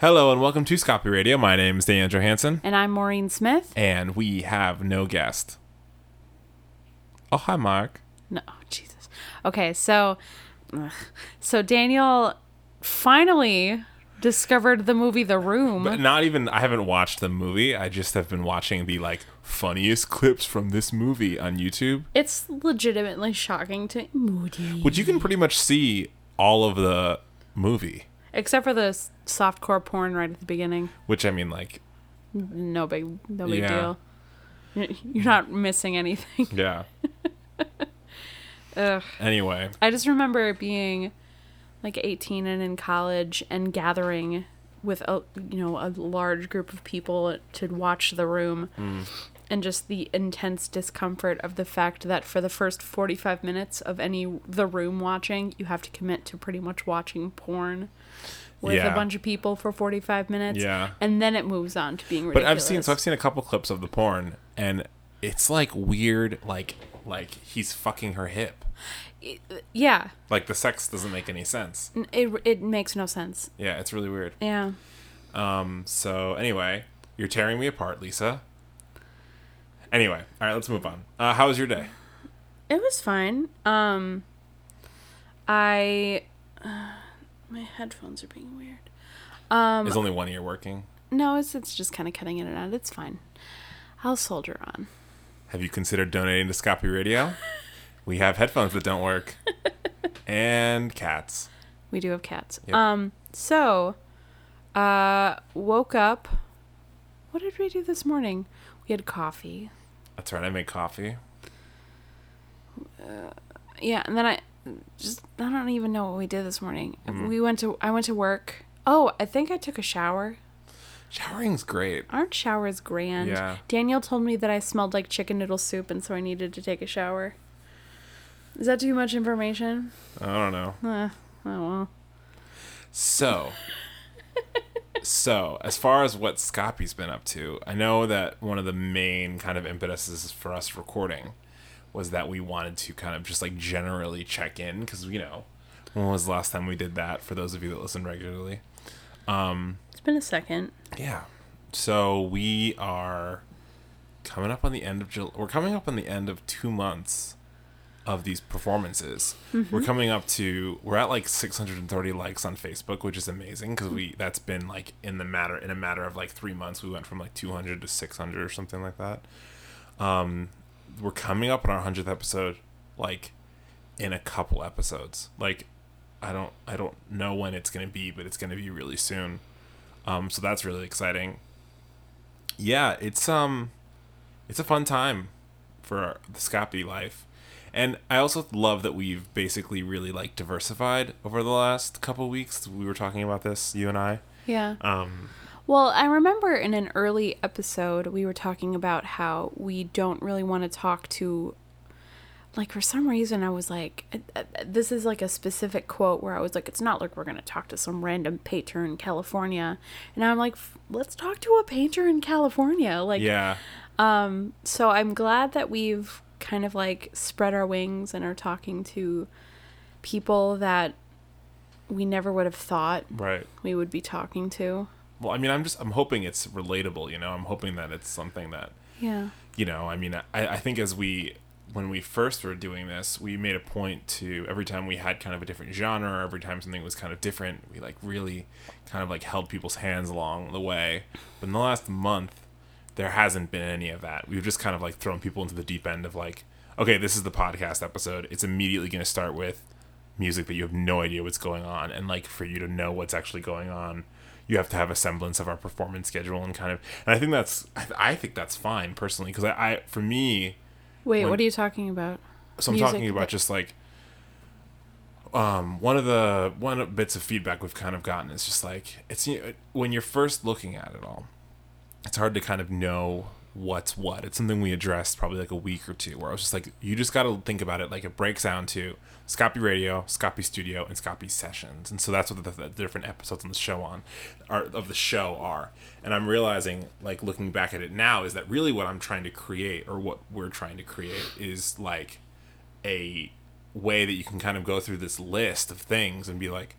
Hello and welcome to Scopy Radio. My name is Dan Johansson, And I'm Maureen Smith. and we have no guest. Oh, hi, Mark. No, oh, Jesus. Okay, so, ugh. so Daniel finally discovered the movie The Room. But not even, I haven't watched the movie. I just have been watching the like funniest clips from this movie on YouTube, it's legitimately shocking to Moody, which you can pretty much see all of the movie. Except for the s- softcore porn right at the beginning. Which I mean, like, No big, no big Yeah. deal. You're not missing anything. yeah. Ugh. Anyway, I just remember being like 18 and in college and gathering with a you know a large group of people to watch The Room mm. And just the intense discomfort of the fact that for the first 45 minutes of any The Room watching you have to commit to pretty much watching porn with Yeah. a bunch of people for 45 minutes Yeah. and then it moves on to being but. I've seen so I've seen a couple clips of the porn, and it's like weird, like like he's fucking her hip. yeah Like the sex doesn't make any sense. it it makes no sense Yeah, it's really weird. yeah Um, so anyway, you're tearing me apart, Lisa. Anyway, all right, let's move on. Uh, how was your day? It was fine. Um, I uh, my headphones are being weird. Um, Is only one ear working? no, it's it's just kind of cutting in and out. It's fine. I'll soldier on. Have you considered donating to Scopy Radio? we have headphones that don't work, and cats. We do have cats. Yep. Um, so, uh, woke up. What did we do this morning? We had coffee. That's right. I make coffee. Yeah, and then I just I don't even know what we did this morning. Mm-hmm. We went to I went to work. Oh, I think I took a shower. Showering's great. Aren't showers grand? Yeah. Daniel told me that I smelled like chicken noodle soup, and so I needed to take a shower. Is that too much information? I don't know. Uh, oh well. So, so as far as what Scopy's been up to, I know that one of the main kind of impetuses for us recording was that we wanted to kind of just like generally check in because you know when was the last time we did that? For those of you that listen regularly, um, It's been a second. yeah. So we are coming up on the end of July. We're coming up on the end of two months of these performances. We're coming up to we're at like 630 likes on Facebook, which is amazing because we that's been like in the matter in a matter of like three months we went from like 200 to 600 or something like that. Um, we're coming up on our hundredth episode, like in a couple episodes. Like I don't I don't know when it's gonna be, but it's gonna be really soon. Um, so that's really exciting. Yeah, it's um, it's a fun time for the Scopy life, and I also love that we've basically really like diversified over the last couple weeks. We were talking about this, you and I. Yeah. Um, Well, I remember in an early episode we were talking about how we don't really want to talk to. Like for some reason, I was like, uh, uh, "This is like a specific quote where I was like, it's not like we're gonna talk to some random painter in California," and I'm like, "Let's talk to a painter in California." Like, yeah, Um, so I'm glad that we've kind of like spread our wings and are talking to people that we never would have thought right. we would be talking to. Well, I mean, I'm just I'm hoping it's relatable. You know, I'm hoping that it's something that Yeah. you know. I mean, I I think as we when we first were doing this, we made a point to every time we had kind of a different genre, every time something was kind of different, we like really kind of like held people's hands along the way. But in the last month, there hasn't been any of that. We've just kind of like thrown people into the deep end of like, okay, this is the podcast episode. It's immediately going to start with music that you have no idea what's going on, and like for you to know what's actually going on. You have to have a semblance of our performance schedule and kind of, and I think that's, I, I think that's fine personally because I, I, for me, Wait, When- what are you talking about? so I'm Music talking about that- just like um one of the one of bits of feedback we've kind of gotten is just like it's you know, when you're first looking at it all, it's hard to kind of know what's what. It's something we addressed probably like a week or two where I was just like, you just got to think about it like it breaks down to Scopy Radio, Scopy Studio, and Scopy Sessions, and so that's what the, the different episodes on the show on are of the show are. And I'm realizing, like looking back at it now, is that really what I'm trying to create or what we're trying to create is like a way that you can kind of go through this list of things and be like,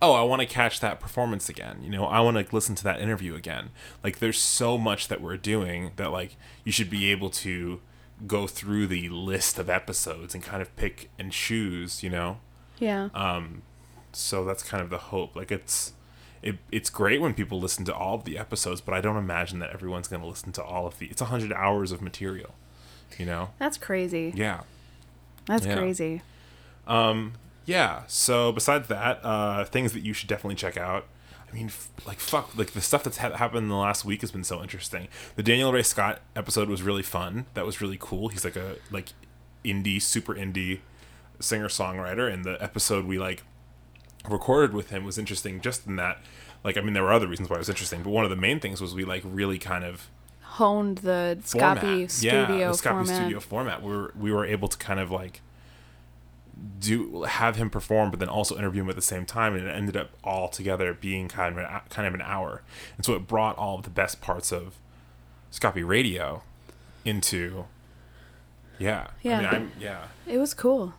oh, I want to catch that performance again. You know, I want to listen to that interview again. Like, there's so much that we're doing that, like, you should be able to go through the list of episodes and kind of pick and choose, you know? Yeah. Um, so that's kind of the hope. Like, it's. It, it's great when people listen to all of the episodes, but I don't imagine that everyone's going to listen to all of the. It's 100 hours of material, you know? That's crazy. Yeah. That's Yeah. crazy. Yeah. So besides that, uh, things that you should definitely check out. I mean, f- like fuck, like the stuff that's ha- happened in the last week has been so interesting. The Daniel Ray Scott episode was really fun. That was really cool. He's like a like indie, super indie singer songwriter, and the episode we like recorded with him was interesting. Just in that, like, I mean, there were other reasons why it was interesting, but one of the main things was we like really kind of Honed the. Scoppy studio yeah, the Scoppy format. studio format. We were we were able to kind of like do have him perform, but then also interview him at the same time, and it ended up all together being kind of an, kind of an hour, and so it brought all of the best parts of Scoppy Radio into. Yeah. I Yeah. mean, I'm, yeah. It was cool.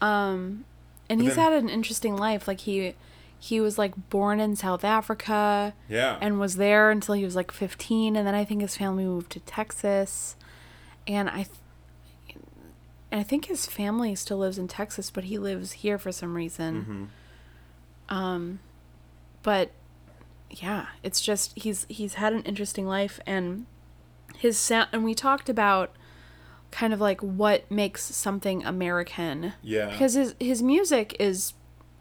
Um and But he's then- had an interesting life. Like he he was like born in South Africa Yeah. and was there until he was like 15 and then I think his family moved to Texas. And I I think his family still lives in Texas, but he lives here for some reason. Um but yeah, it's just he's he's had an interesting life and his sound and we talked about kind of like what makes something American. Yeah. Because his his music is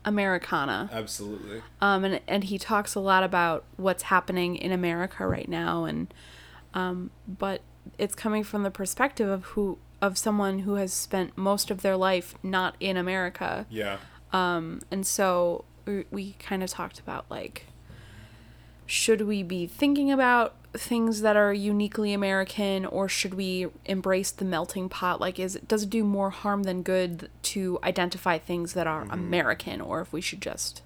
Americana. Absolutely. Um and and he talks a lot about what's happening in America right now and um but it's coming from the perspective of who of someone who has spent most of their life not in America. Yeah. Um, and so we, we kind of talked about like, should we be thinking about things that are uniquely American, or should we embrace the melting pot? Like, is does it do more harm than good to identify things that are mm-hmm. American, or if we should just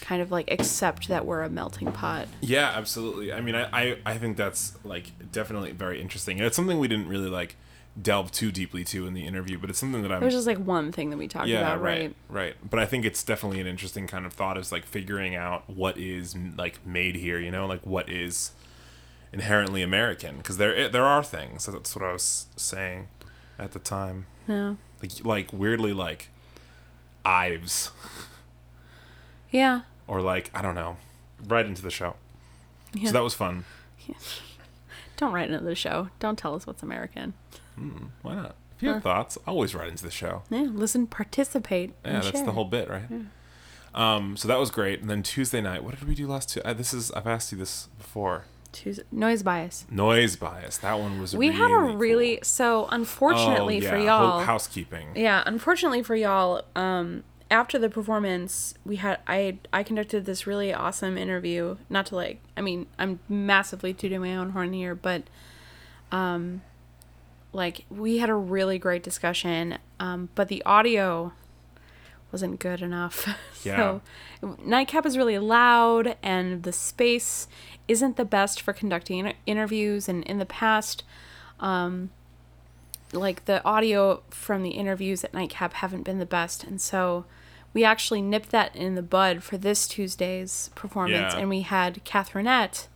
kind of like accept that we're a melting pot? Yeah, absolutely. I mean, I, I, I think that's like definitely very interesting. And it's something we didn't really like delve too deeply to in the interview, but it's something that I'm It was just like one thing that we talked yeah, about, right, right? right. But I think it's definitely an interesting kind of thought is like figuring out what is like made here, you know, like what is inherently American because there eh, there are things. That's what I was saying at the time. Yeah. Like like weirdly like Ives Yeah. or like I don't know, right into the show. Yeah. So that was fun. Don't write into the show. Don't tell us what's American. Why not? If you have thoughts, always write into the show. Yeah. Listen, participate. Yeah, and that's the whole bit, right? Um, so that was great. And then Tuesday night, what did we do last Tuesday? Uh, this is I've asked you this before. Tuesday. Noise bias. Noise bias. That one was. We really had a cool. really so unfortunately Oh, for y'all. ho- housekeeping. yeah, unfortunately for y'all, um after the performance, we had I I conducted this really awesome interview. Not to like, I mean, I'm massively tooting my own horn here, but um like we had a really great discussion, um but the audio wasn't good enough. Yeah. so Nightcap is really loud and the space isn't the best for conducting inter- interviews and in the past um like the audio from the interviews at Nightcap haven't been the best and so we actually nipped that in the bud for this Tuesday's performance Yeah. and we had Catherinette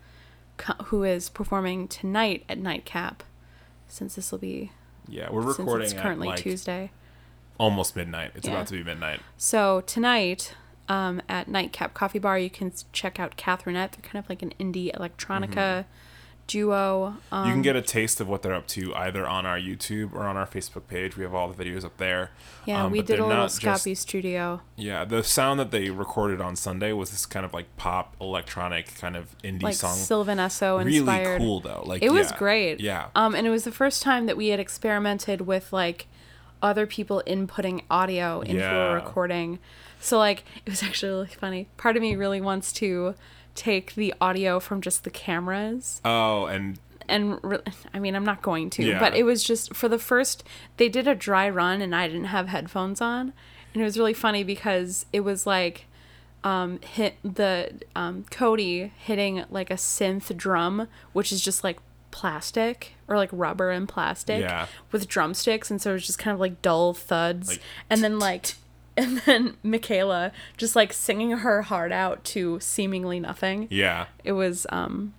who is performing tonight at Nightcap since this will be Yeah, we're since recording it's currently like Tuesday. almost midnight. It's Yeah. about to be midnight. So tonight, um, at Nightcap Coffee Bar, you can check out Catherinette. They're kind of like an indie electronica duo. Um, you can get a taste of what they're up to either on our YouTube or on our Facebook page. We have all the videos up there. yeah, Um, we did a little just- studio. Yeah, the sound that they recorded on Sunday was this kind of like pop electronic kind of indie Like song. Sylvan Esso really cool though. Like It was yeah, great. Yeah. Um, and it was the first time that we had experimented with like other people inputting audio into Yeah. a recording. So like it was actually really funny. Part of me really wants to take the audio from just the cameras oh, and and re- I mean I'm not going to, Yeah. but it was just for the first they did a dry run and I didn't have headphones on, and it was really funny because it was like um hit the um Cody hitting like a synth drum, which is just like plastic or like rubber and plastic Yeah. with drumsticks and so it was just kind of like dull thuds Like and then like and then Michaela just like singing her heart out to seemingly nothing. Yeah. It was um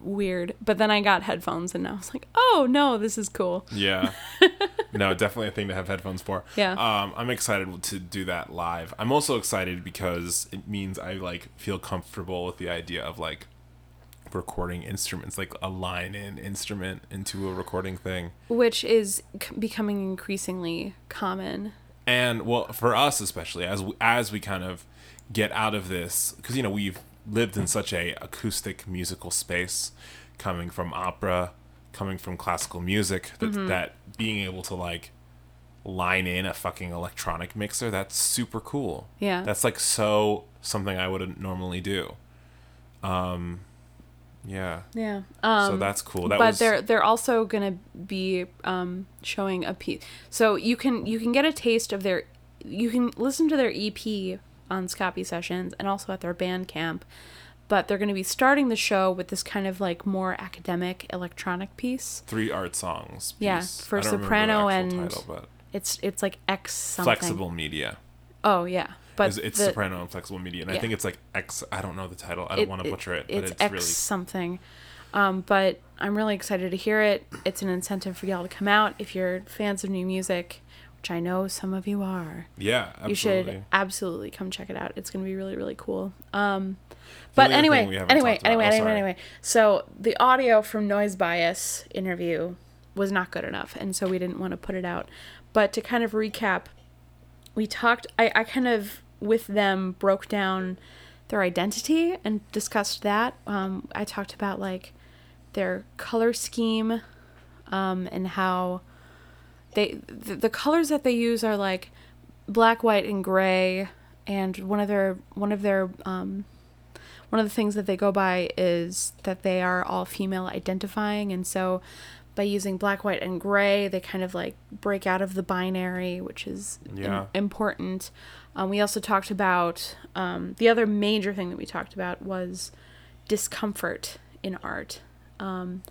weird. But then I got headphones and I was like, "Oh, no, this is cool." Yeah. no, definitely a thing to have headphones for. Yeah. Um, I'm excited to do that live. I'm also excited because it means I like feel comfortable with the idea of like recording instruments, like a line in instrument into a recording thing. Which is c- becoming increasingly common. And well for us especially as we, as we kind of get out of this because you know we've lived in such a acoustic musical space coming from opera coming from classical music that that being able to like line in a fucking electronic mixer that's super cool. Yeah. that's like so something i wouldn't normally do. Um yeah Yeah. Um so that's cool that but was they're they're also gonna be um, showing a piece. So you can you can get a taste of their, you can listen to their EP on Scoppy Sessions and also at their Bandcamp. But they're gonna be starting the show with this kind of like more academic electronic piece. three art songs Yeah, for I don't remember the soprano and title, but It's it's like X something. flexible media Oh yeah, but it's, it's the- soprano and flexible media, and I think it's like X. I don't know the title. I don't want to butcher it, but It's, it's, X really something. Um, but I'm really excited to hear it. It's an incentive for y'all to come out if you're fans of new music, which I know some of you are. yeah. Absolutely. You should absolutely come check it out. It's going to be really really cool. Um, but anyway, thing we haven't anyway, anyway, oh, anyway, anyway. So the audio from Noise Bias interview was not good enough, and so we didn't want to put it out. But to kind of recap, we talked. I, I kind of with them broke down their identity and discussed that. Um, I talked about like their color scheme, um, and how they the, the colors that they use are like black, white, and gray. And one of their one of their um, one of the things that they go by is that they are all female identifying, and so by using black, white, and gray, they kind of like break out of the binary, which is Yeah. important. Um, we also talked about um, the other major thing that we talked about was discomfort in art. Um,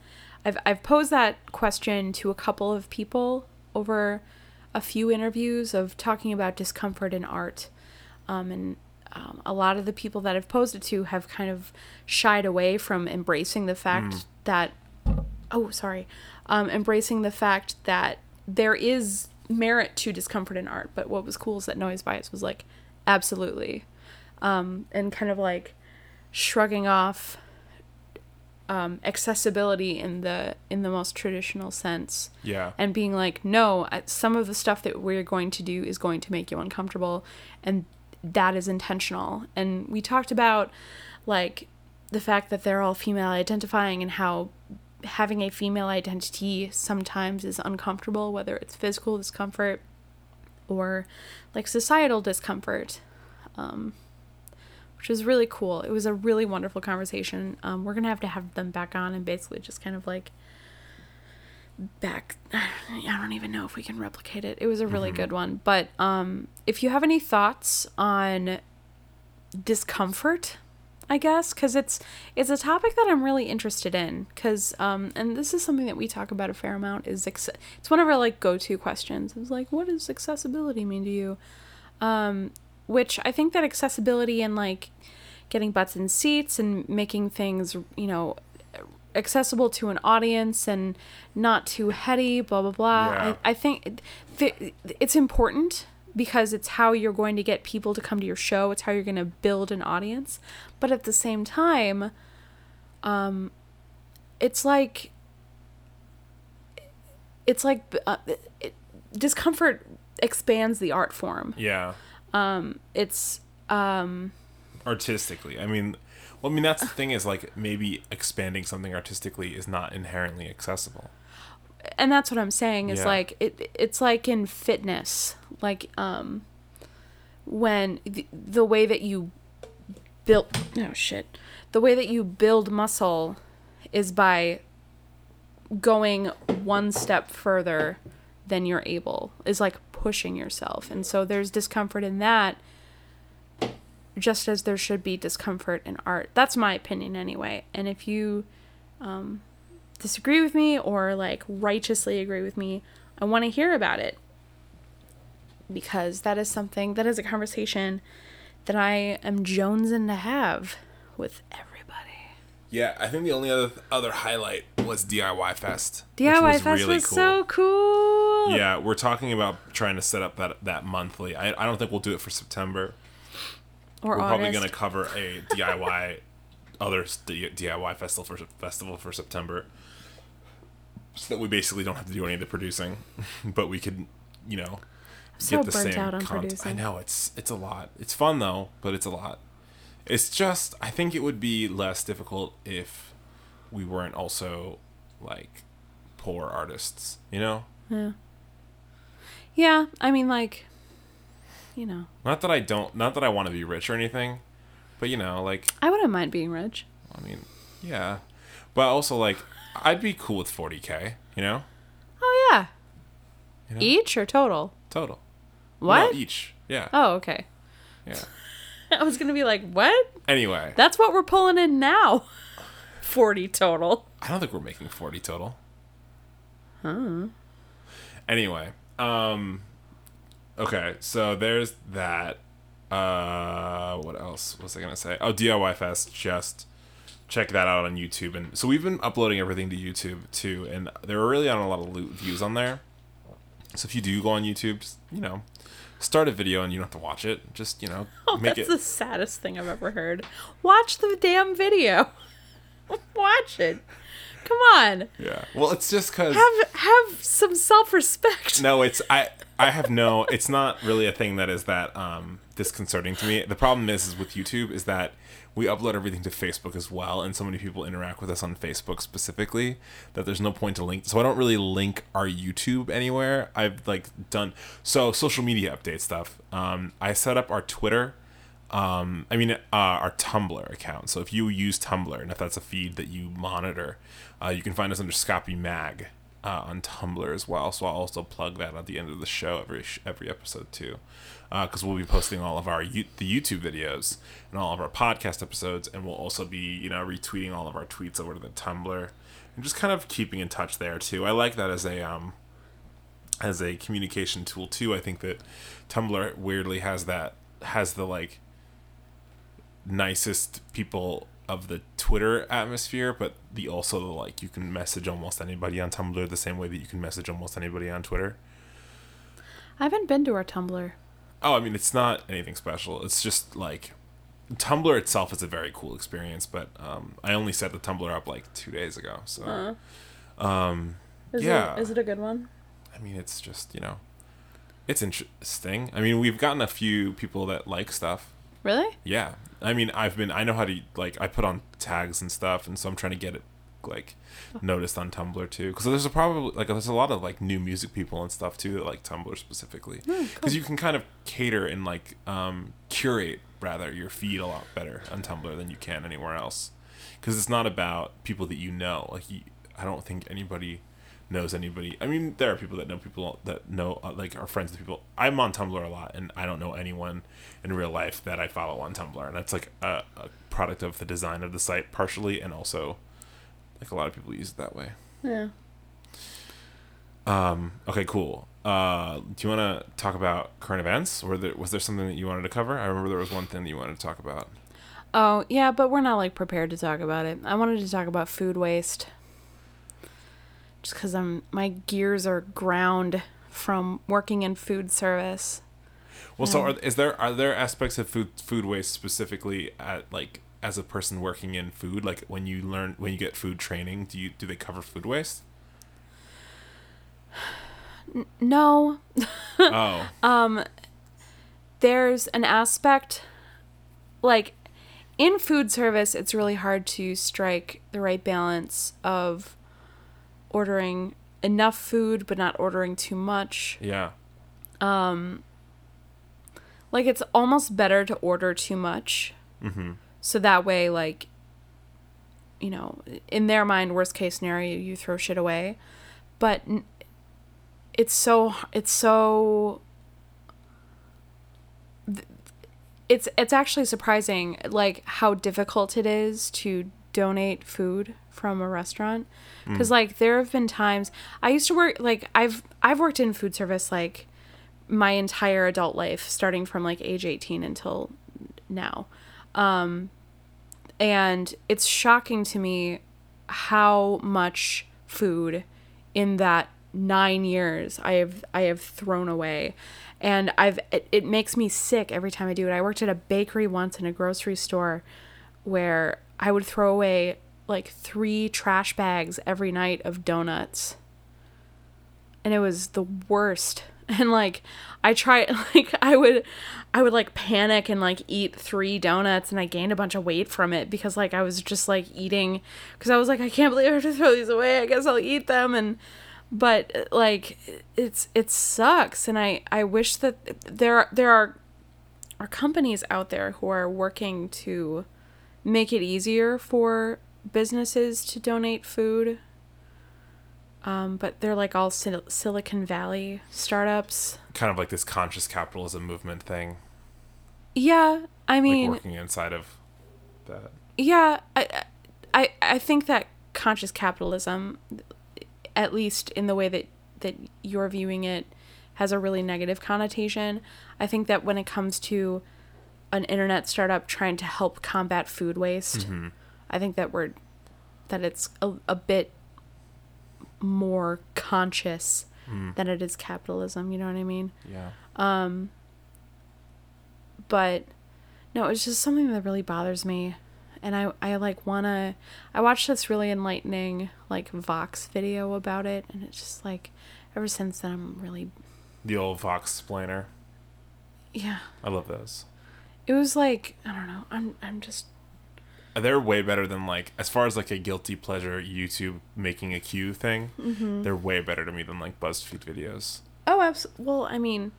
I've I've posed that question to a couple of people over a few interviews of talking about discomfort in art, um, and um, a lot of the people that I've posed it to have kind of shied away from embracing the fact that oh sorry. Um, embracing the fact that there is merit to discomfort in art but what was cool is that noise bias was like absolutely um, and kind of like shrugging off um, accessibility in the in the most traditional sense. Yeah. and being like no some of the stuff that we're going to do is going to make you uncomfortable and that is intentional. And we talked about like the fact that they're all female identifying and how having a female identity sometimes is uncomfortable whether it's physical discomfort or like societal discomfort um, which was really cool it was a really wonderful conversation um, we're gonna have to have them back on and basically just kind of like back I don't even know if we can replicate it. It was a really good one. But um if you have any thoughts on discomfort, I guess, cuz it's it's a topic that I'm really interested in cuz um and this is something that we talk about a fair amount is it's one of our like go-to questions. It's like what does accessibility mean to you? Um which I think that accessibility and like getting butts in seats and making things, you know, accessible to an audience and not too heady, blah blah blah. Yeah. I, I think th- it's important because it's how you're going to get people to come to your show. It's how you're going to build an audience. But at the same time, um, it's like it's like uh, it, discomfort expands the art form. Yeah. It's um, Artistically, I mean, well, I mean that's the thing is like maybe expanding something artistically is not inherently accessible. And that's what I'm saying is Yeah. like it it's like in fitness like um when the, the way that you build oh shit. The way that you build muscle is by going one step further than you're able is like pushing yourself. And so there's discomfort in that just as there should be discomfort in art. That's my opinion anyway. And if you um, disagree with me or like righteously agree with me, I want to hear about it. because that is something that is a conversation that I am jonesing to have with everybody. Yeah, I think the only other other highlight was DIY Fest. DIY Fest was so cool. Yeah, we're talking about trying to set up that that monthly. I, I don't think we'll do it for September. Or we're probably going to cover a DIY other DIY festival for festival for September, so that we basically don't have to do any of the producing, but we could, you know, so burnt out on cont- producing. I know it's it's a lot. It's fun though, but it's a lot. It's just I think it would be less difficult if we weren't also like poor artists, you know. Yeah. Yeah, I mean, like, you know, Not that I don't, not that I want to be rich or anything, but you know, like I wouldn't mind being rich. I mean, yeah, but also like I'd be cool with 40k, you know, Oh yeah, You know? each or total? total. What? No, each, yeah, Oh, okay. yeah. I was gonna be like, what? Anyway, That's what we're pulling in now. Forty total. I don't think we're making 40 total. Anyway, um okay, so there's that. Uh what else was I going to say? Oh, DIY Fest just check that out on YouTube and so we've been uploading everything to YouTube too and there are really not a lot of views on there. So if you do go on YouTube, just, you know, start a video and you don't have to watch it. Just, you know, Oh, make that's it the saddest thing I've ever heard. Watch the damn video. Watch it. Come on. Yeah. Well, it's just cuz Have have some self respect. No, it's I I have no it's not really a thing that is that um disconcerting to me. The problem is, is with YouTube is that we upload everything to Facebook as well and so many people interact with us on Facebook specifically that there's no point to link. So I don't really link our YouTube anywhere. I've like done so social media update stuff. Um I set up our Twitter um, I mean, uh, our Tumblr account. So if you use Tumblr, and if that's a feed that you monitor, uh, you can find us under Scopy Mag uh, on Tumblr as well. So I'll also plug that at the end of the show every every episode too, because we'll be posting all of our U- the YouTube videos and all of our podcast episodes, and we'll also be you know retweeting all of our tweets over to the Tumblr, and just kind of keeping in touch there too. I like that as a um, as a communication tool too. I think that Tumblr weirdly has that has the like nicest people of the Twitter atmosphere, but the also the like you can message almost anybody on Tumblr the same way that you can message almost anybody on Twitter. I haven't been to our Tumblr. Oh, I mean it's not anything special. It's just like Tumblr itself is a very cool experience, but um, I only set the Tumblr up like two days ago, so um, Is Yeah. it is it a good one? I mean it's just you know it's interesting. I mean we've gotten a few people that like stuff. Really? Yeah, I mean, I've been I know how to like I put on tags and stuff, and so I'm trying to get it like noticed on Tumblr too. Because there's a probably like there's a lot of like new music people and stuff too that like Tumblr specifically. Because you can kind of cater and like um, curate rather your feed a lot better on Tumblr than you can anywhere else. Because it's not about people that you know. Like you, I don't think anybody knows anybody. I mean, there are people that know people that know, uh, like, are friends with people. I'm on Tumblr a lot, and I don't know anyone in real life that I follow on Tumblr, and that's like a, a product of the design of the site partially, and also like a lot of people use it that way. Yeah. Um. Okay. Cool. Uh. Do you want to talk about current events, or there, was there something that you wanted to cover? I remember there was one thing that you wanted to talk about. Oh, yeah, but we're not like prepared to talk about it. I wanted to talk about food waste. Just cuz I'm my gears are ground from working in food service. Well, so are, is there are there aspects of food food waste specifically at like as a person working in food, like when you learn when you get food training, do you do they cover food waste? No, oh, Um. there's an aspect like in food service it's really hard to strike the right balance of ordering enough food but not ordering too much. Yeah, Um like it's almost better to order too much. Mm-hmm. so that way like you know in their mind worst case scenario you throw shit away. But it's so it's so it's it's actually surprising like how difficult it is to donate food from a restaurant because like there have been times i used to work like i've i've worked in food service like my entire adult life, starting from like age 18 until now. Um, and it's shocking to me how much food in that nine years I have I have thrown away, and I've it, it makes me sick every time I do it. I worked at a bakery once in a grocery store, where I would throw away like three trash bags every night of donuts, and it was the worst. And like I tried like I would I would like panic and like eat three donuts and I gained a bunch of weight from it because like I was just like eating because I was like I can't believe I have to throw these away. I guess I'll eat them and but uh, like it's it sucks and I I wish that there there are are companies out there who are working to make it easier for businesses to donate food um, but they're like all Sil- Silicon Valley startups. Kind of like this conscious capitalism movement thing. Yeah, I mean, like working inside of that. Yeah, I, I, I think that conscious capitalism, at least in the way that that you're viewing it, has a really negative connotation. I think that when it comes to an internet startup trying to help combat food waste, Mm-hmm. I think that we're that it's a, a bit more conscious Mm. than it is capitalism. You know what I mean? Yeah. Um. but no it's just something that really bothers me and i i like wanna i watched this really enlightening like vox video about it and it's just like ever since then i'm really The old Vox explainer. yeah I love those. it was like i don't know i'm i'm just They're way better than like as far as like a guilty pleasure YouTube making a Q thing. Mm-hmm. They're way better to me than like BuzzFeed videos. oh absolutely well i mean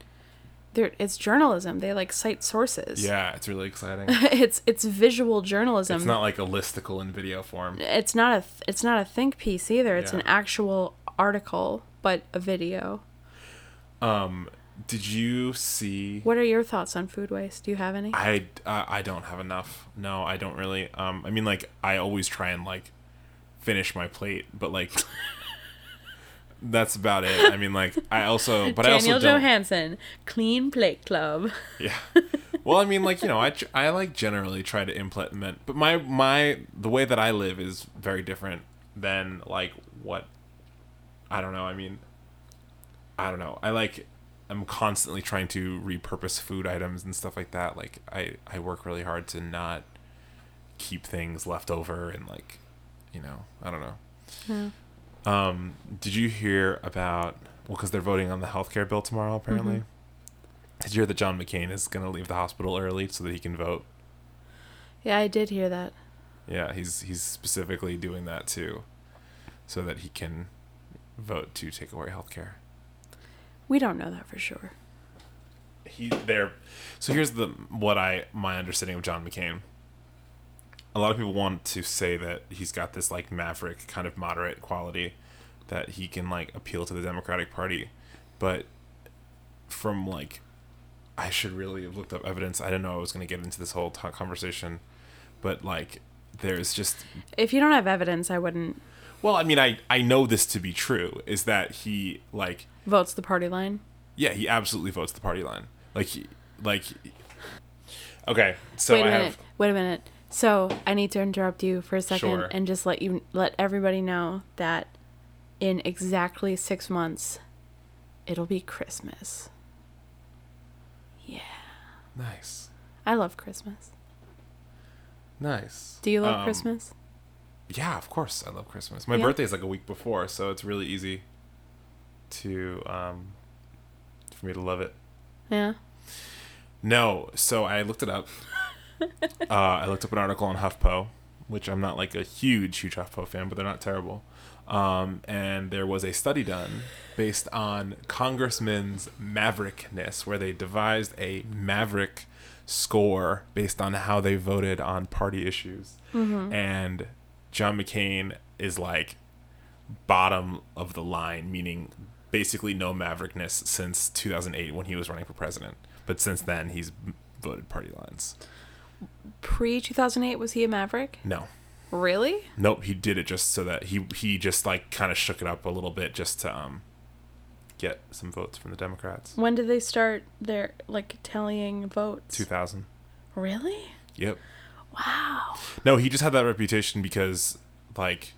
there it's journalism they like cite sources Yeah, it's really exciting. it's it's visual journalism it's not like a listicle in video form. it's not a th- it's not a think piece either it's Yeah. an actual article but a video Um, did you see? what are your thoughts on food waste do you have any I uh, I don't have enough. No, I don't really. Um, I mean, like I always try and like finish my plate, but like that's about it. I mean, like I also, but I also don't. Johansson, Clean Plate Club. Yeah. Well, I mean, like you know, I tr- I like generally try to implement, but my my the way that I live is very different than like what I don't know. I mean, I don't know. I like I'm constantly trying to repurpose food items and stuff like that. Like I I work really hard to not keep things left over and like you know I don't know. Yeah. Um, did you hear about well because they're voting on the healthcare bill tomorrow apparently. Did you hear that John McCain is going to leave the hospital early so that he can vote? Yeah, I did hear that. Yeah, he's he's specifically doing that too, so that he can vote to take away health care. We don't know that for sure. He there. So here's the what I my understanding of John McCain. A lot of people want to say that he's got this like maverick kind of moderate quality that he can like appeal to the Democratic Party, but from like I should really have looked up evidence. I didn't know I was going to get into this whole t- conversation, but like there's just If you don't have evidence, I wouldn't well, I mean, I I know this to be true is that he like votes the party line. yeah he absolutely votes the party line like he like okay so Wait a I minute. have Wait a minute. So I need to interrupt you for a second Sure. and just let you let everybody know that in exactly six months, it'll be Christmas. Yeah. Nice I love Christmas. nice Do you love Um, Christmas? yeah of course I love Christmas my Yeah? birthday is like a week before so it's really easy to um for me to love it Yeah. No, so I looked it up. uh, I looked up an article on HuffPo, which I'm not like a huge, huge HuffPo fan, but they're not terrible. Um, and there was a study done based on congressmen's maverickness, where they devised a maverick score based on how they voted on party issues. And John McCain is like bottom of the line, meaning basically no maverickness since 2008 when he was running for president. But since then, he's voted party lines. Pre two thousand eight, was he a Maverick? No, Really? nope. He did it just so that he he just like kind of shook it up a little bit just to um get some votes from the Democrats. When did they start their like tallying votes? 2000. Really? Yep. Wow. No, he just had that reputation because like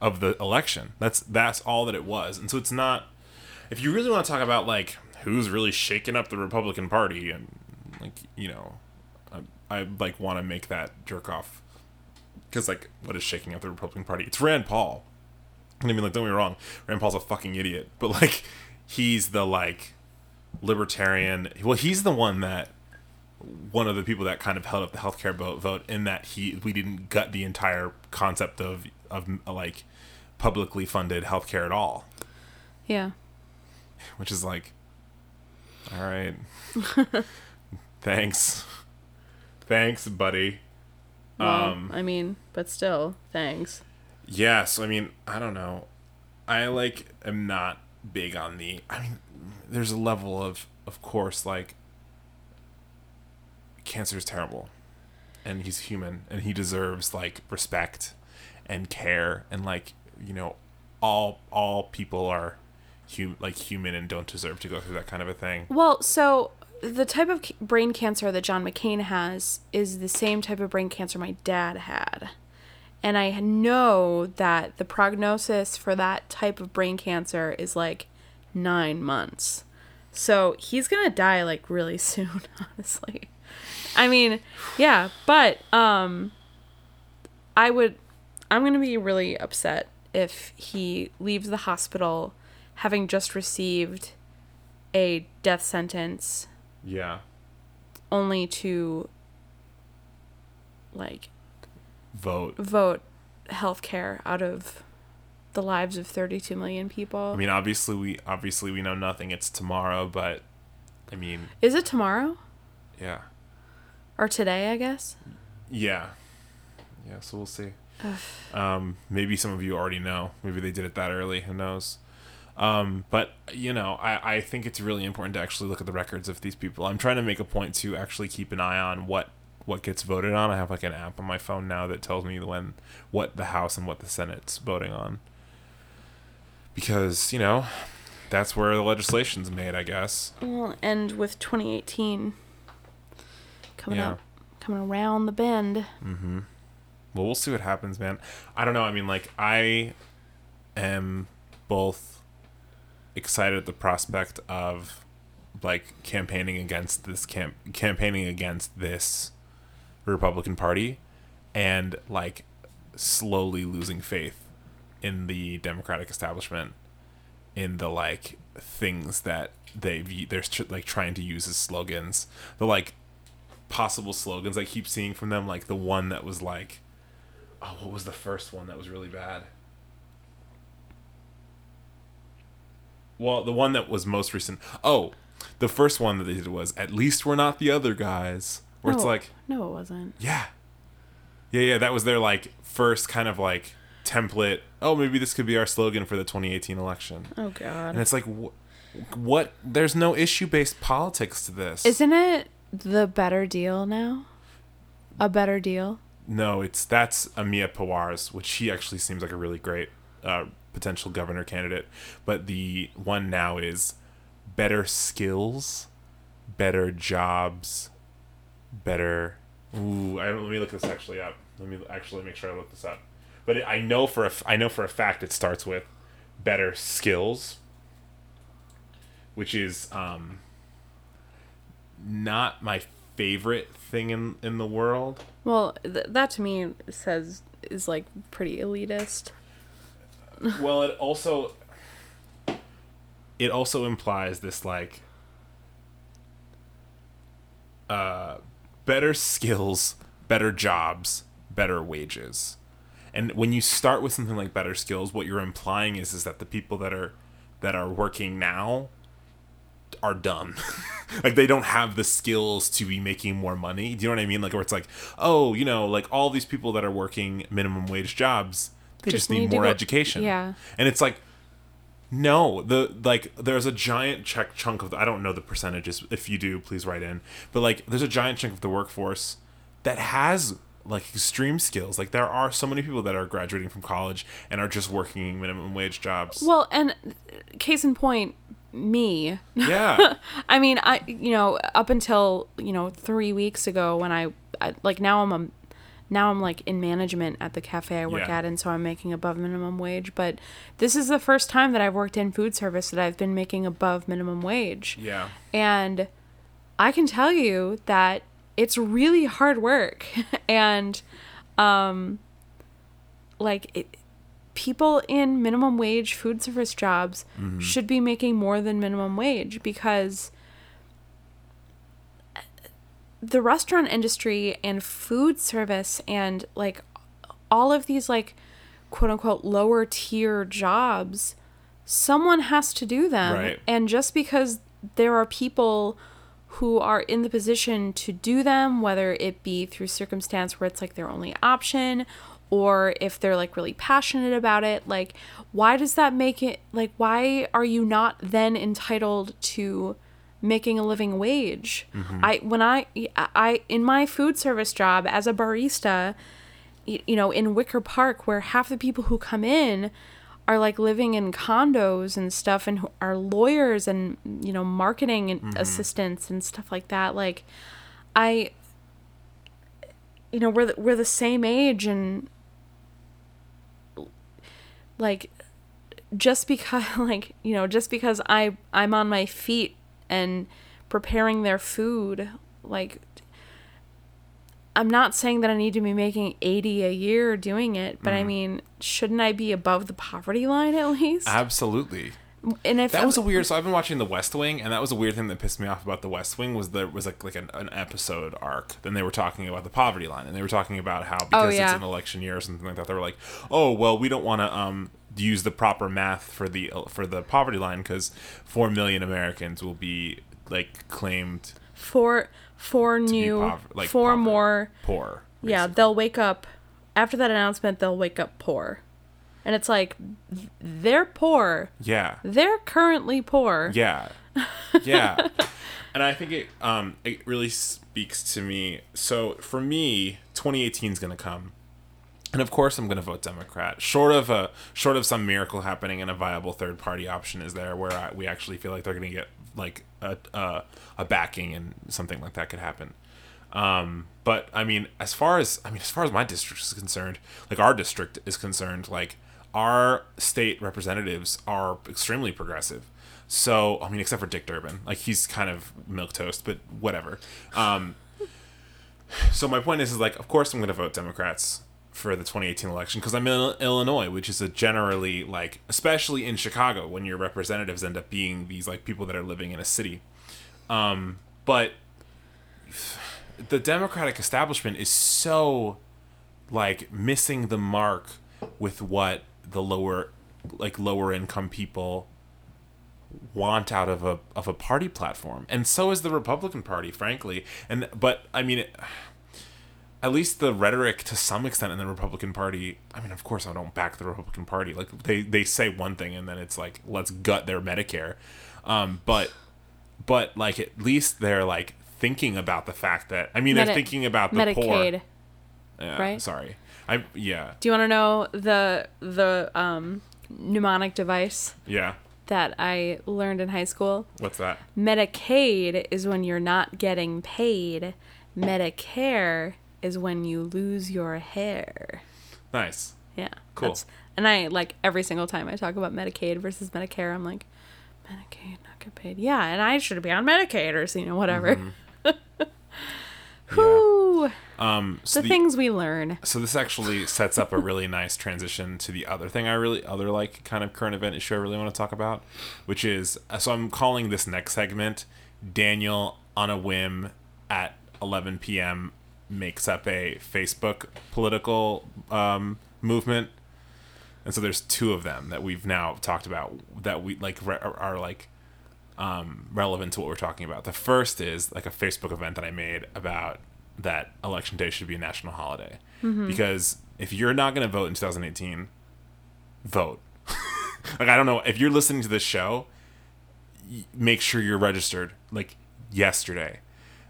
of the election. That's that's all that it was. And so it's not if you really want to talk about like who's really shaking up the Republican Party and like, you know, I, I like want to make that jerk off cuz like what is shaking up the Republican Party? It's Rand Paul. I mean, like don't me wrong, Rand Paul's a fucking idiot, but like he's the like libertarian. Well, he's the one that one of the people that kind of held up the healthcare vote, vote in that he we didn't gut the entire concept of of like publicly funded healthcare at all, Yeah. Which is like, all right, thanks, thanks, buddy. Well, Um, I mean, but still, thanks. Yes, I mean, I don't know. I like am not big on the I mean, there's a level of of course like cancer is terrible. And he's human and he deserves like respect and care and like, you know, all all people are hum- like human and don't deserve to go through that kind of a thing. Well, so the type of c- brain cancer that John McCain has is the same type of brain cancer my dad had. And I know that the prognosis for that type of brain cancer is like nine months. So he's going to die like really soon, honestly. I mean, yeah, but um I would I'm going to be really upset if he leaves the hospital having just received a death sentence Yeah. only to like Vote. vote healthcare out of the lives of 32 million people. I mean, obviously we obviously we know nothing. It's tomorrow, but I mean, Is it tomorrow yeah. or today, I guess? Yeah. Yeah, so we'll see. Um, maybe some of you already know. Maybe they did it that early. Who knows? Um, but you know, I, I think it's really important to actually look at the records of these people. I'm trying to make a point to actually keep an eye on what what gets voted on. I have like an app on my phone now that tells me when what the House and what the Senate's voting on. Because, you know, that's where the legislation's made, I guess. Well, and with 2018 coming Yeah. up, coming around the bend. Hmm. Well, we'll see what happens, man. I don't know. I mean, like, I am both excited at the prospect of like campaigning against this camp campaigning against this Republican Party and like slowly losing faith in the Democratic establishment in the like things that they've they're like trying to use as slogans. The like possible slogans I keep seeing from them like the one that was like oh what was the first one that was really bad well the one that was most recent oh the first one that they did was at least we're not the other guys where it's like no, it wasn't. yeah. Yeah, yeah, that was their like first kind of like template. Oh, maybe this could be our slogan for the 2018 election. Oh God. And it's like wh- what there's no issue-based politics to this. Isn't it the better deal now? A better deal? no, it's that's Amia Pawars, which she actually seems like a really great uh, potential governor candidate, but the one now is better skills, better jobs, better Ooh, I, let me look this actually up. Let me actually make sure I look this up. But it, I know for a I know for a fact it starts with better skills, which is um, not my favorite thing in in the world. Well, th- that to me says is like pretty elitist. Well, it also it also implies this like uh better skills, better jobs, better wages. And when you start with something like better skills, what you're implying is is that the people that are that are working now are dumb. like they don't have the skills to be making more money. Do you know what I mean? Like where it's like, oh, you know, like all these people that are working minimum wage jobs, they just, Just need, need more go- education. yeah. And it's like no, the like there's a giant check chunk of the, I don't know the percentages. If you do, please write in. But like there's a giant chunk of the workforce that has like extreme skills. Like there are so many people that are graduating from college and are just working minimum wage jobs. Well, and case in point, me. Yeah. I mean, I you know up until you know three weeks ago when I, I like now I'm a now I'm like in management at the cafe I work Yeah. at, and so I'm making above minimum wage. But this is the first time that I've worked in food service that I've been making above minimum wage, yeah. and I can tell you that it's really hard work, and um, like it, people in minimum wage food service jobs should be making more than minimum wage because the restaurant industry and food service and like all of these like quote unquote lower tier jobs someone has to do them Right. and just because there are people who are in the position to do them whether it be through circumstance where it's like their only option or if they're like really passionate about it like why does that make it like why are you not then entitled to making a living wage. Mm-hmm. I when i i in my food service job as a barista you know in wicker park where half the people who come in are like living in condos and stuff and who are lawyers and you know marketing and mm-hmm. assistants and stuff like that like i you know we're the, we're the same age and like just because like you know just because i i'm on my feet and preparing their food like i'm not saying that i need to be making 80 a year doing it but i mean shouldn't i be above the poverty line at least Absolutely. and if That was a weird. So I've been watching The West Wing, and that was a weird thing that pissed me off about The West Wing was there was like like an, an episode arc. Then they were talking about the poverty line, and they were talking about how because yeah. it's an election year or something like that, they were like, oh well, we don't want to um use the proper math for the for the poverty line because four million Americans will be like claimed four four new pov- like four poverty- more poor. yeah they'll wake up after that announcement they'll wake up poor and it's like they're poor yeah. they're currently poor Yeah. Yeah. and I think it um it really speaks to me. So for me, 2018 is going to come. And of course I'm going to vote Democrat. Short of a short of some miracle happening and a viable third party option is there where I, we actually feel like they're going to get like a, a a backing and something like that could happen. Um, but I mean, as far as I mean, as far as my district is concerned, like our district is concerned, like our state representatives are extremely progressive. So I mean, except for Dick Durbin, like he's kind of milk toast, but whatever. Um, so my point is, is like, of course, I'm going to vote Democrats for the 2018 election because I'm in Illinois, which is a generally like, especially in Chicago, when your representatives end up being these like people that are living in a city. Um, but the Democratic establishment is so like missing the mark with what the lower like lower income people want out of a of a party platform and so is the Republican Party frankly and but I mean it, at least the rhetoric to some extent in the Republican Party I mean of course I don't back the Republican Party. Like they they say one thing and then it's like let's gut their Medicare. Um but but like at least they're like thinking about the fact that I mean Medi- they're thinking about the medicaid poor. Yeah, right? sorry. I yeah. Do you want to know the the um mnemonic device yeah. that i learned in high school? What's that? Medicaid is when you're not getting paid medicare is when you lose your hair nice Yeah. Cool. and I like every single time I talk about Medicaid versus Medicare, I'm like, Medicaid not get paid. Yeah, and I should be on Medicaid or you know whatever. Mm-hmm. Whoo! um so The, the- things we learn. so this actually sets up a really nice transition to the other thing I really other like kind of current event issue I really want to talk about, which is uh, so I'm calling this next segment Daniel on a whim at 11 p.m. makes up a Facebook political um, movement, and so there's two of them that we've now talked about that we like re- are, like um, relevant to what we're talking about. The first is like a Facebook event that I made about that election day should be a national holiday because if you're not going to vote in 2018, vote. like I don't know if you're listening to this show, make sure you're registered like yesterday.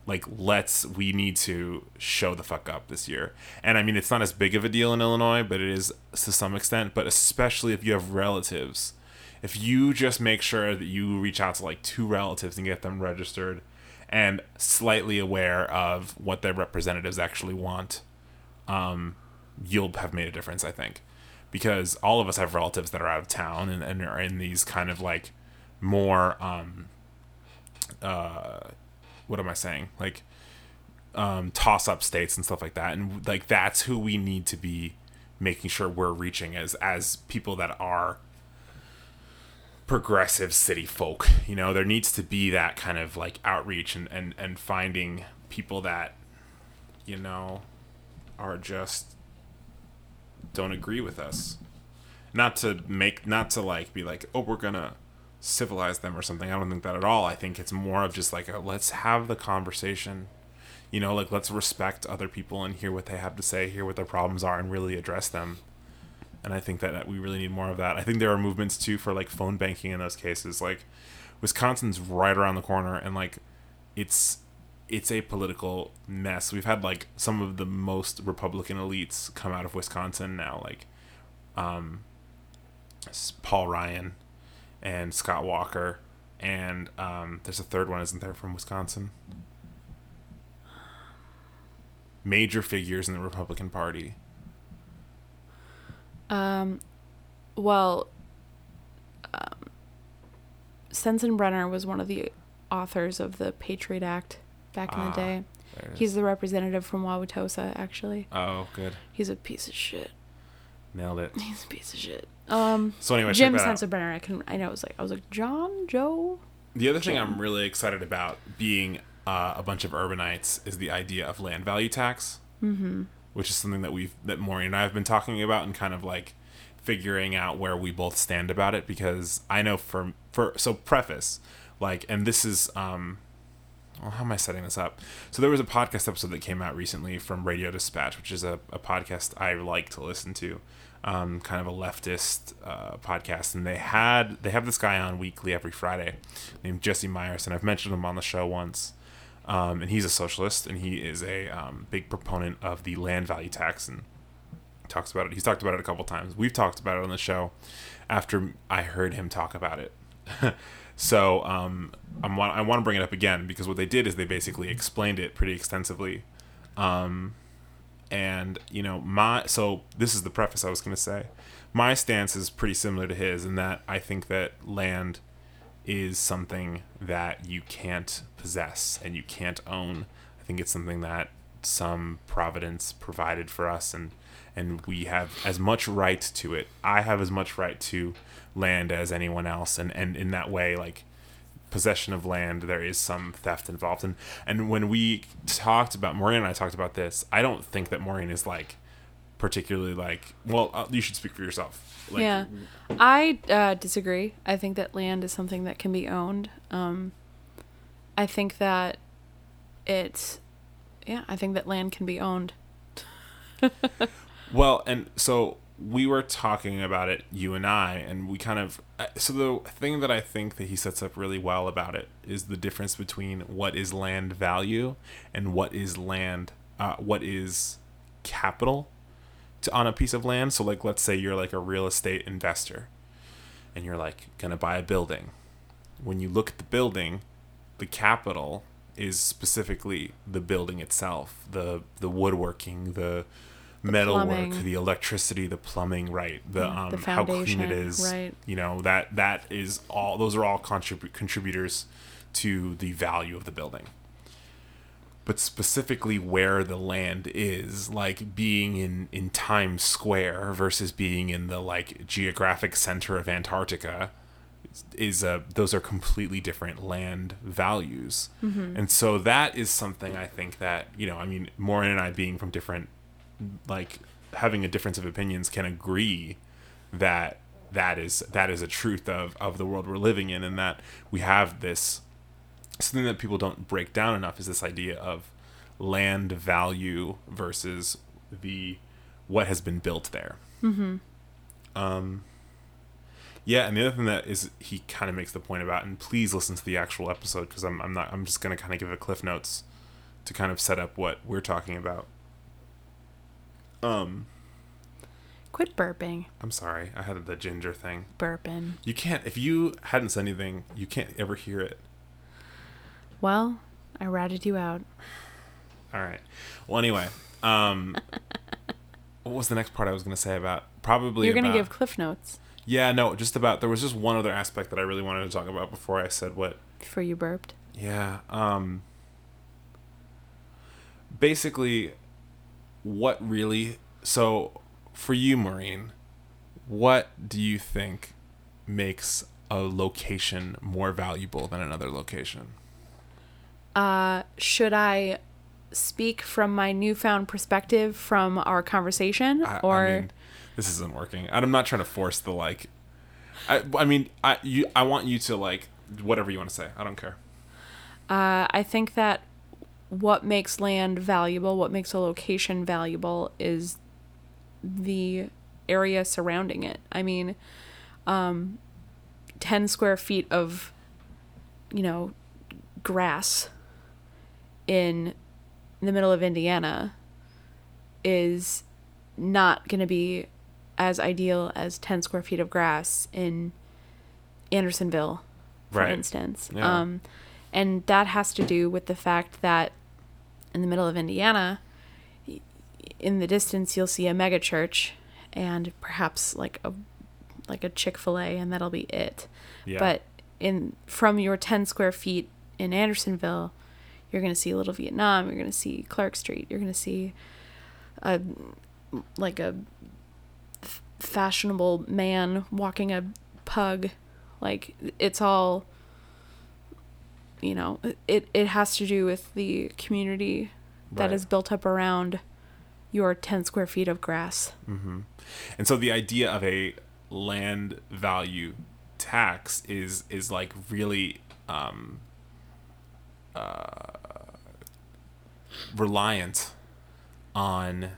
Like let's we need to show the fuck up this year. And I mean it's not as big of a deal in Illinois, but it is to some extent, but especially if you have relatives if you just make sure that you reach out to like two relatives and get them registered and slightly aware of what their representatives actually want, um, you'll have made a difference, I think. Because all of us have relatives that are out of town and, and are in these kind of like more, um, uh, what am I saying? Like, um, toss up states and stuff like that. And like, that's who we need to be making sure we're reaching as, as people that are progressive city folk. You know, there needs to be that kind of like outreach and, and, and finding people that, you know, are just don't agree with us. Not to make, not to like be like, oh, we're gonna civilize them or something. I don't think that at all. I think it's more of just like, a, let's have the conversation. You know, like let's respect other people and hear what they have to say, hear what their problems are, and really address them. And I think that we really need more of that. I think there are movements too for like phone banking in those cases. Like Wisconsin's right around the corner, and like it's it's a political mess. We've had like some of the most Republican elites come out of Wisconsin now, like um, Paul Ryan and Scott Walker, and um, there's a third one, isn't there, from Wisconsin? Major figures in the Republican Party. Um, well, um, Sensenbrenner was one of the authors of the Patriot Act back in Ah, the day. He's the representative from Wauwatosa, actually. oh, good, He's a piece of shit. Nailed it. He's a piece of shit. Um, So anyway, Jim out. Sensenbrenner. I can. I know. It was like I was like John Joe. The other thing I'm really excited about being uh, a bunch of urbanites is the idea of land value tax, mm-hmm. which is something that we've that Maureen and I have been talking about and kind of like figuring out where we both stand about it because I know for for so preface like and this is um well, how am I setting this up? So there was a podcast episode that came out recently from Radio Dispatch, which is a, a podcast I like to listen to, um, kind of a leftist uh, podcast, and they had they have this guy on weekly every Friday, named Jesse Myers, and I've mentioned him on the show once, um, and he's a socialist, and he is a um, big proponent of the land value tax, and talks about it. He's talked about it a couple times. We've talked about it on the show after I heard him talk about it. so um, I'm, I want to bring it up again because what they did is they basically explained it pretty extensively. Um, and you know my so this is the preface I was going to say. My stance is pretty similar to his in that I think that land is something that you can't possess and you can't own. I think it's something that some providence provided for us and and we have as much right to it. I have as much right to land as anyone else and and in that way like possession of land there is some theft involved and and when we talked about Maureen and I talked about this, I don't think that Maureen is like particularly like well uh, you should speak for yourself. Like, yeah, I uh, disagree. I think that land is something that can be owned. Um, I think that it's, yeah, I think that land can be owned. Well, and so we were talking about it, you and I, and we kind of. uh, So the thing that I think that he sets up really well about it is the difference between what is land value and what is land, uh, what is capital to, on a piece of land. So, like, let's say you're like a real estate investor and you're like gonna buy a building. When you look at the building, the capital is specifically the building itself, the the woodworking, the, metalwork, plumbing. the electricity, the plumbing, right? The Yeah, um the how clean it is, right. You know that that is all. Those are all contrib- contributors to the value of the building. But specifically where the land is, like being in in Times Square versus being in the like geographic center of Antarctica, is a those are completely different land values and so that is something i think that you know i mean Maureen and i being from different like having a difference of opinions can agree that that is that is a truth of of the world we're living in and that we have this something that people don't break down enough is this idea of land value versus the what has been built there um yeah, and the other thing that is he kind of makes the point about, and please listen to the actual episode because I'm I'm not I'm just gonna kind of give a cliff notes to kind of set up what we're talking about. Um, Quit burping. I'm sorry. I had the ginger thing. Burping. You can't if you hadn't said anything, you can't ever hear it. Well, I ratted you out. All right. Well, anyway, um, what was the next part I was going to say about? Probably You're gonna give cliff notes Yeah, no, just about. There was just one other aspect that I really wanted to talk about before I said what. before you burped. Yeah. Um. Basically, what really? So, for you, Maureen, what do you think makes a location more valuable than another location? Uh, should I speak from my newfound perspective from our conversation, I, or I mean, this isn't working. And I'm not trying to force the like. I, I mean, I you I want you to like whatever you want to say. I don't care. uh, I think that what makes land valuable, what makes a location valuable, is the area surrounding it. I mean, um, ten square feet of, you know, grass in the middle of Indiana is not going to be as ideal as 10 square feet of grass in Andersonville, for Right. instance. Yeah. Um, and that has to do with the fact that in the middle of Indiana, in the distance, you'll see a mega church and perhaps like a like a Chick-fil-A and that'll be it. Yeah. But in from your 10 square feet in Andersonville, you're going to see Little Vietnam, you're going to see Clark Street, you're going to see a like a f- fashionable man walking a pug. Like it's all you know, it it has to do with the community that Right. is built up around your 10 square feet of grass. And so the idea of a land value tax is is like really um, uh, reliant on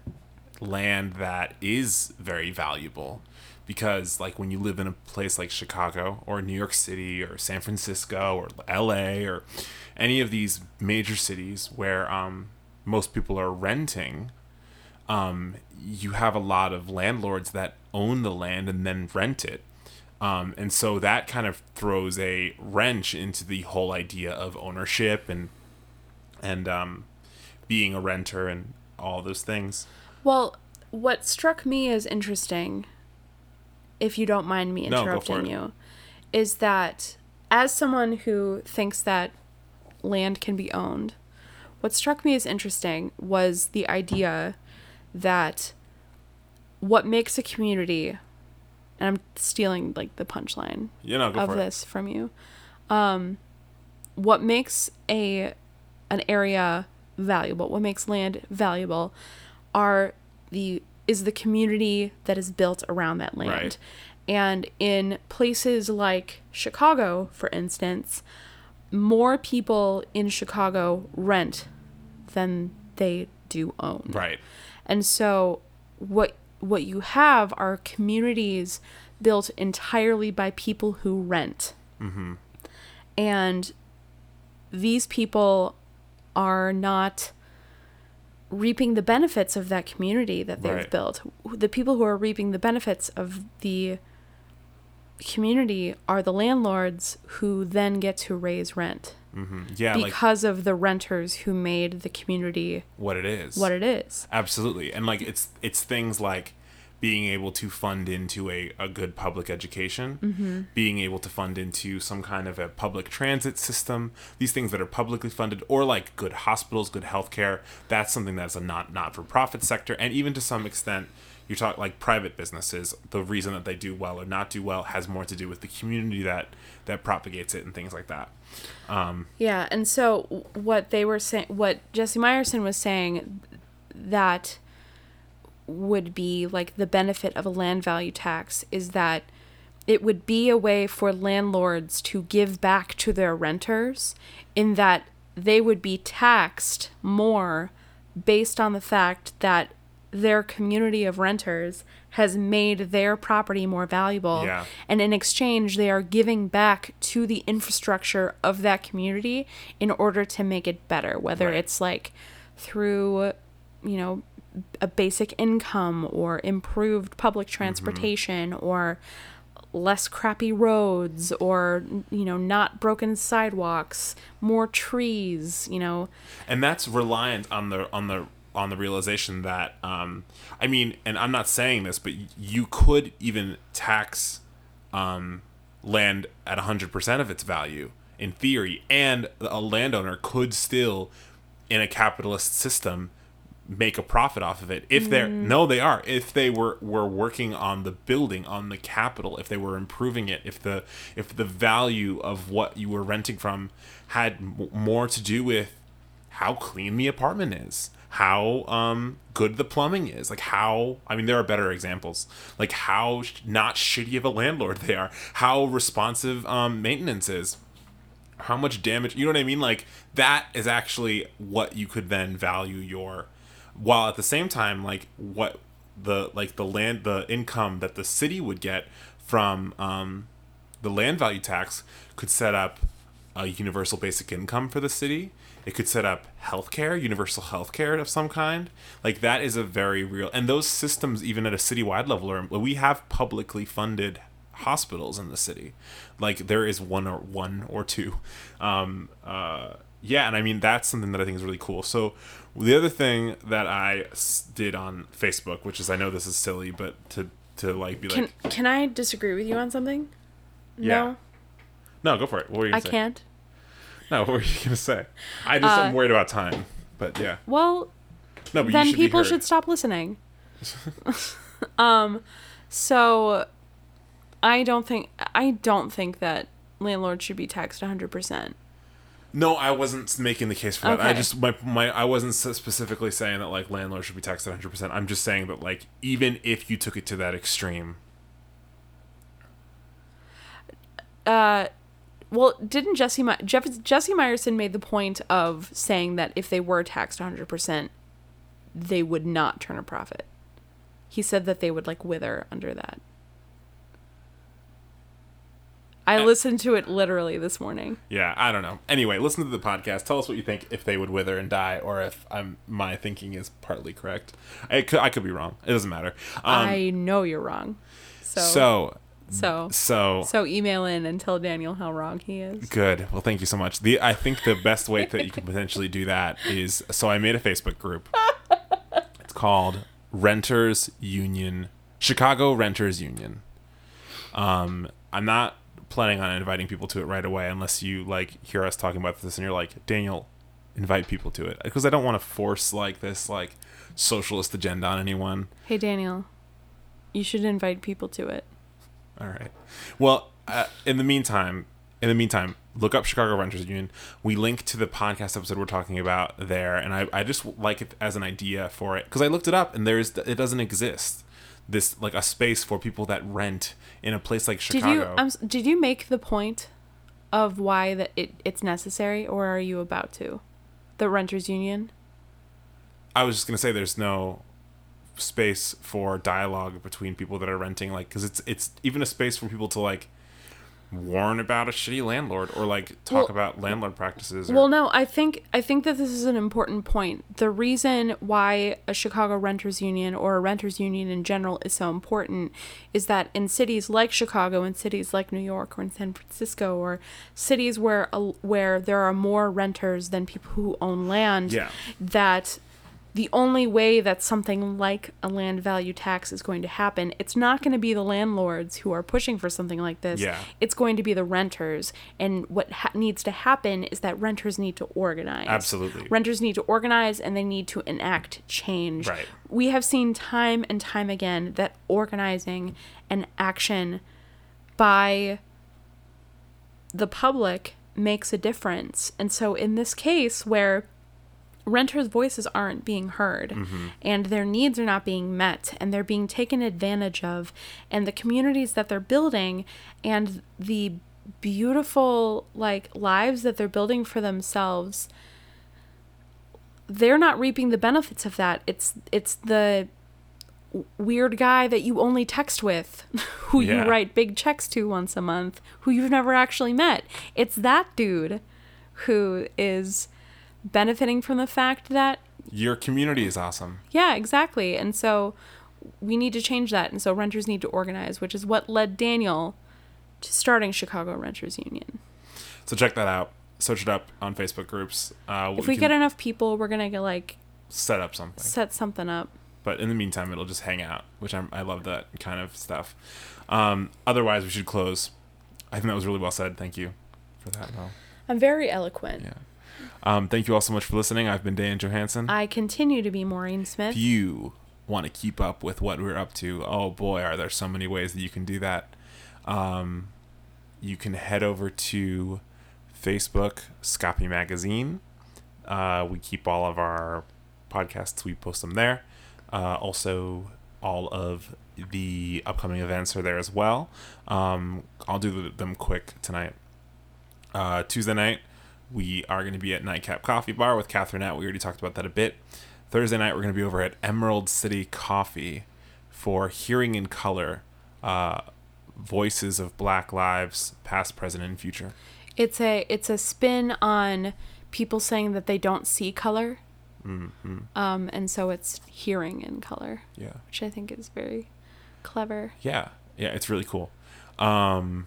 land that is very valuable because like when you live in a place like Chicago or New York City or San Francisco or LA or any of these major cities where um, most people are renting um, you have a lot of landlords that own the land and then rent it. Um, and so that kind of throws a wrench into the whole idea of ownership and and um, being a renter and all those things. Well, what struck me as interesting, if you don't mind me No, interrupting it. you, is that as someone who thinks that land can be owned, what struck me as interesting was the idea that what makes a community, and I'm stealing like the punchline You know, of this from you. Um, what makes a an area valuable, what makes land valuable, are the is the community that is built around that land. Right. And in places like Chicago, for instance, more people in Chicago rent than they do own. Right. And so what what you have are communities built entirely by people who rent. Mm-hmm. And these people are not reaping the benefits of that community that they've Right. built. The people who are reaping the benefits of the community are the landlords who then get to raise rent hmm Yeah, like because of the renters who made the community what it is. what it is. Absolutely. And like it's it's things like being able to fund into a, a good public education, mm-hmm. being able to fund into some kind of a public transit system, these things that are publicly funded, or like good hospitals, good healthcare. That's something that's a not not for profit sector, and even to some extent, you talk like private businesses. The reason that they do well or not do well has more to do with the community that that propagates it and things like that. Um, yeah, and so what they were saying, what Jesse Myerson was saying, that would be like the benefit of a land value tax is that it would be a way for landlords to give back to their renters in that they would be taxed more based on the fact that their community of renters has made their property more valuable Yeah. and in exchange they are giving back to the infrastructure of that community in order to make it better whether Right. it's like through you know a basic income or improved public transportation or less crappy roads or you know not broken sidewalks more trees you know? And that's reliant on the on the on the realization that um i mean and i'm not saying this but you could even tax um land at 100% of its value in theory and a landowner could still in a capitalist system make a profit off of it if they're no they are. If they were were working on the building on the capital if they were improving it if the if the value of what you were renting from had m- more to do with how clean the apartment is how um good the plumbing is like how i mean there are better examples like how sh- not shitty of a landlord they are how responsive um maintenance is how much damage you know what i mean? Like that is actually what you could then value your while at the same time like what the like the land the income that the city would get from um the land value tax could set up a universal basic income for the city. It could set up healthcare universal healthcare of some kind. Like that is a very real and those systems even at a citywide level are we have publicly funded hospitals in the city. Like there is one or one or two um uh yeah and i mean that's something that i think is really cool. So the other thing that I did on facebook which is i know this is silly but to to like be can like can i disagree with you on something? Yeah. no? Go for it. What were you gonna i say? can't? No what were you gonna say? I just i'm Uh, worried about time but yeah. well no but then you should people should stop listening. um, so I don't think I don't think that landlords should be taxed 100%. No, I wasn't making the case for that. I just my my I wasn't specifically saying that like landlords should be taxed at 100. percent I'm just saying that like even if you took it to that extreme, Uh well, didn't Jesse My- Jeff- Jesse Myerson made the point of saying that if they were taxed 100%, they would not turn a profit. He said that they would like wither under that. I Uh, listened to it literally this morning. yeah, I don't know. Anyway, listen to the podcast. Tell us what you think if they would wither and die, or if I'm my thinking is partly correct. I could I could be wrong. It doesn't matter. Um, I know you're wrong. So so so so so email in and tell Daniel how wrong he is. Good. Well, thank you so much. The I think the best way that you can potentially do that is so I made a Facebook group. It's called Renters Union Chicago Renters Union. Um, I'm not planning on inviting people to it right away unless you like hear us talking about this and you're like Daniel, invite people to it because I don't want to force like this like socialist agenda on anyone. Hey Daniel, you should invite people to it. All right. Well, uh, in the meantime, in the meantime, look up Chicago Renters Union. We link to the podcast episode we're talking about there, and I, I just like it as an idea for it because I looked it up and there's it doesn't exist. This like a space for people that rent in a place like Did Chicago. you um, did you make the point of why that it, it's necessary or are you about to? The renters union? I was just gonna say there's no space for dialogue between people that are renting, like because it's it's even a space for people to like warn about a shitty landlord or like talk Well- about landlord practices. Or, Well, no, I think I think that this is an important point. The reason why a Chicago renters union or a renters union in general is so important is that in cities like Chicago and cities like New York or in San Francisco or cities where where there are more renters than people who own land, Yeah. that the only way that something like a land value tax is going to happen, it's not going to be the landlords who are pushing for something like this. Yeah. It's going to be the renters. And what ha- needs to happen is that renters need to organize. Absolutely. Renters need to organize and they need to enact change. Right. We have seen time and time again that organizing and action by the public makes a difference. And so in this case where renters' voices aren't being heard mm-hmm. and their needs are not being met and they're being taken advantage of and the communities that they're building and the beautiful like lives that they're building for themselves they're not reaping the benefits of that. It's it's the weird guy that you only text with who Yeah. you write big checks to once a month who you've never actually met. It's that dude who is benefiting from the fact that Your community is awesome. Yeah, exactly. And so we need to change that. And so renters need to organize, which is what led Daniel to starting Chicago Renters Union. So check that out. Search it up on Facebook groups. Uh, If we can get enough people, we're gonna get, like set up something. set something up. But in the meantime, it'll just hang out, which I'm, I love that kind of stuff. Um, otherwise, we should close. I think that was really well said. Thank you for that, Mel. I'm very eloquent. Yeah. Um, thank you all so much for listening. I've been Dan Johansson. I continue to be Maureen Smith. if you want to keep up with what we're up to, oh boy, are there so many ways that you can do that. Um, you can head over to Facebook, Scapi Magazine. Uh, we keep all of our podcasts, we post them there. Uh, also, all of the upcoming events are there as well. Um, I'll do them quick tonight. Uh, Tuesday night, we are going to be at Nightcap Coffee Bar with Catherine At. We already talked about that a bit. Thursday night, we're going to be over at Emerald City Coffee for Hearing in Color uh, Voices of Black Lives, Past, Present, and Future. It's a it's a spin on people saying that they don't see color. Mm-hmm. Um, and so it's hearing in color, Yeah. which I think is very clever. Yeah. Yeah, it's really cool. Um,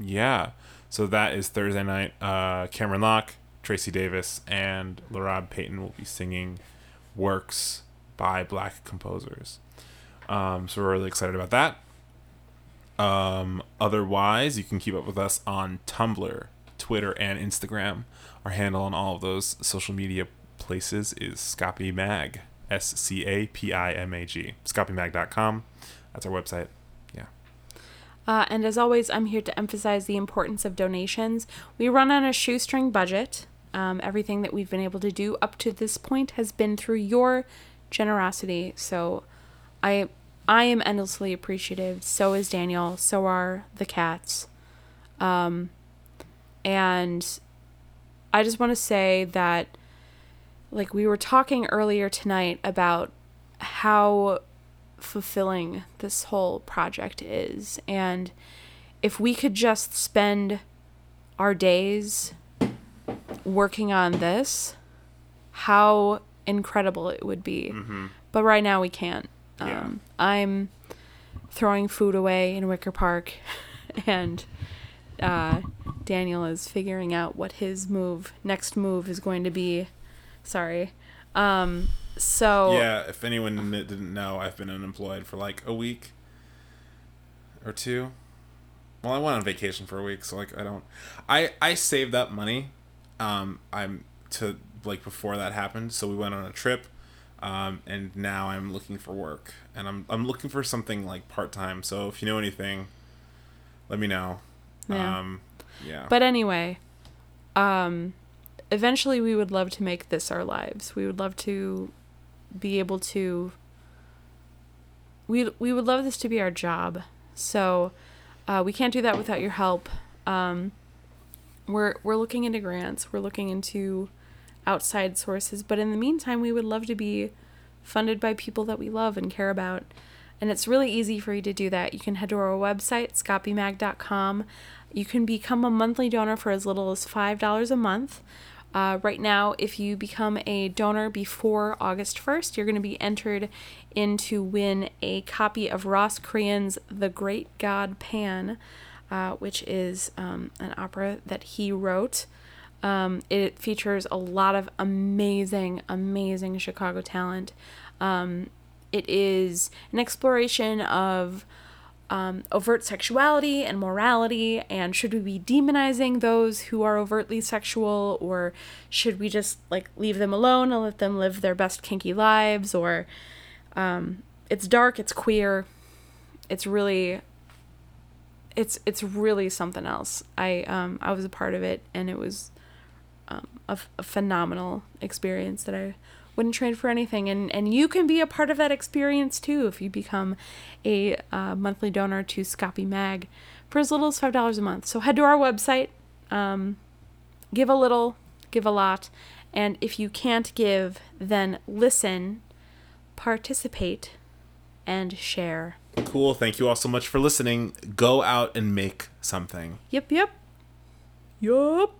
yeah. So that is Thursday night. Uh, Cameron Locke, Tracy Davis, and Larab Payton will be singing works by black composers. Um, so we're really excited about that. Um, otherwise, you can keep up with us on Tumblr, Twitter, and Instagram. Our handle on all of those social media places is Scapi Mag. S C A P I M A G. ScapiMag.com. That's our website. Uh, and as always, I'm here to emphasize the importance of donations. We run on a shoestring budget. Um, everything that we've been able to do up to this point has been through your generosity. So I I am endlessly appreciative. So is Daniel. So are the cats. Um, and I just want to say that, like, we were talking earlier tonight about how fulfilling this whole project is. And if we could just spend our days working on this, how incredible it would be. But right now we can't. Yeah. Um, I'm throwing food away in Wicker Park, and uh, Daniel is figuring out what his move, next move, is going to be. Sorry. Um, so Yeah, if anyone didn't know, I've been unemployed for like a week or two. Well, I went on vacation for a week, so like I don't. I I saved up money. Um, I'm to like before that happened, so we went on a trip. Um, and now I'm looking for work, and I'm I'm looking for something like part time. So if you know anything, let me know. Yeah. Um, yeah. But anyway, um, eventually we would love to make this our lives. We would love to be able to. We we would love this to be our job. So, uh, we can't do that without your help. Um, we're we're looking into grants. We're looking into outside sources. But in the meantime, we would love to be funded by people that we love and care about. And it's really easy for you to do that. You can head to our website, scapimag.com. You can become a monthly donor for as little as $5 a month. Uh, right now, if you become a donor before August 1st, you're going to be entered in to win a copy of Ross Crean's The Great God Pan, uh, which is um, an opera that he wrote. Um, it features a lot of amazing, amazing Chicago talent. Um, it is an exploration of um, overt sexuality and morality, and should we be demonizing those who are overtly sexual, or should we just like leave them alone and let them live their best kinky lives? Or um, it's dark, it's queer, it's really it's it's really something else. I um I was a part of it, and it was um, a, f- a phenomenal experience that I wouldn't trade for anything. And and you can be a part of that experience too if you become a uh, monthly donor to Scapi Mag for as little as five dollars a month. So head to our website, um, give a little, give a lot, and if you can't give, then listen, participate, and share. cool. Thank you all so much for listening. Go out and make something. Yep, yep. Yup.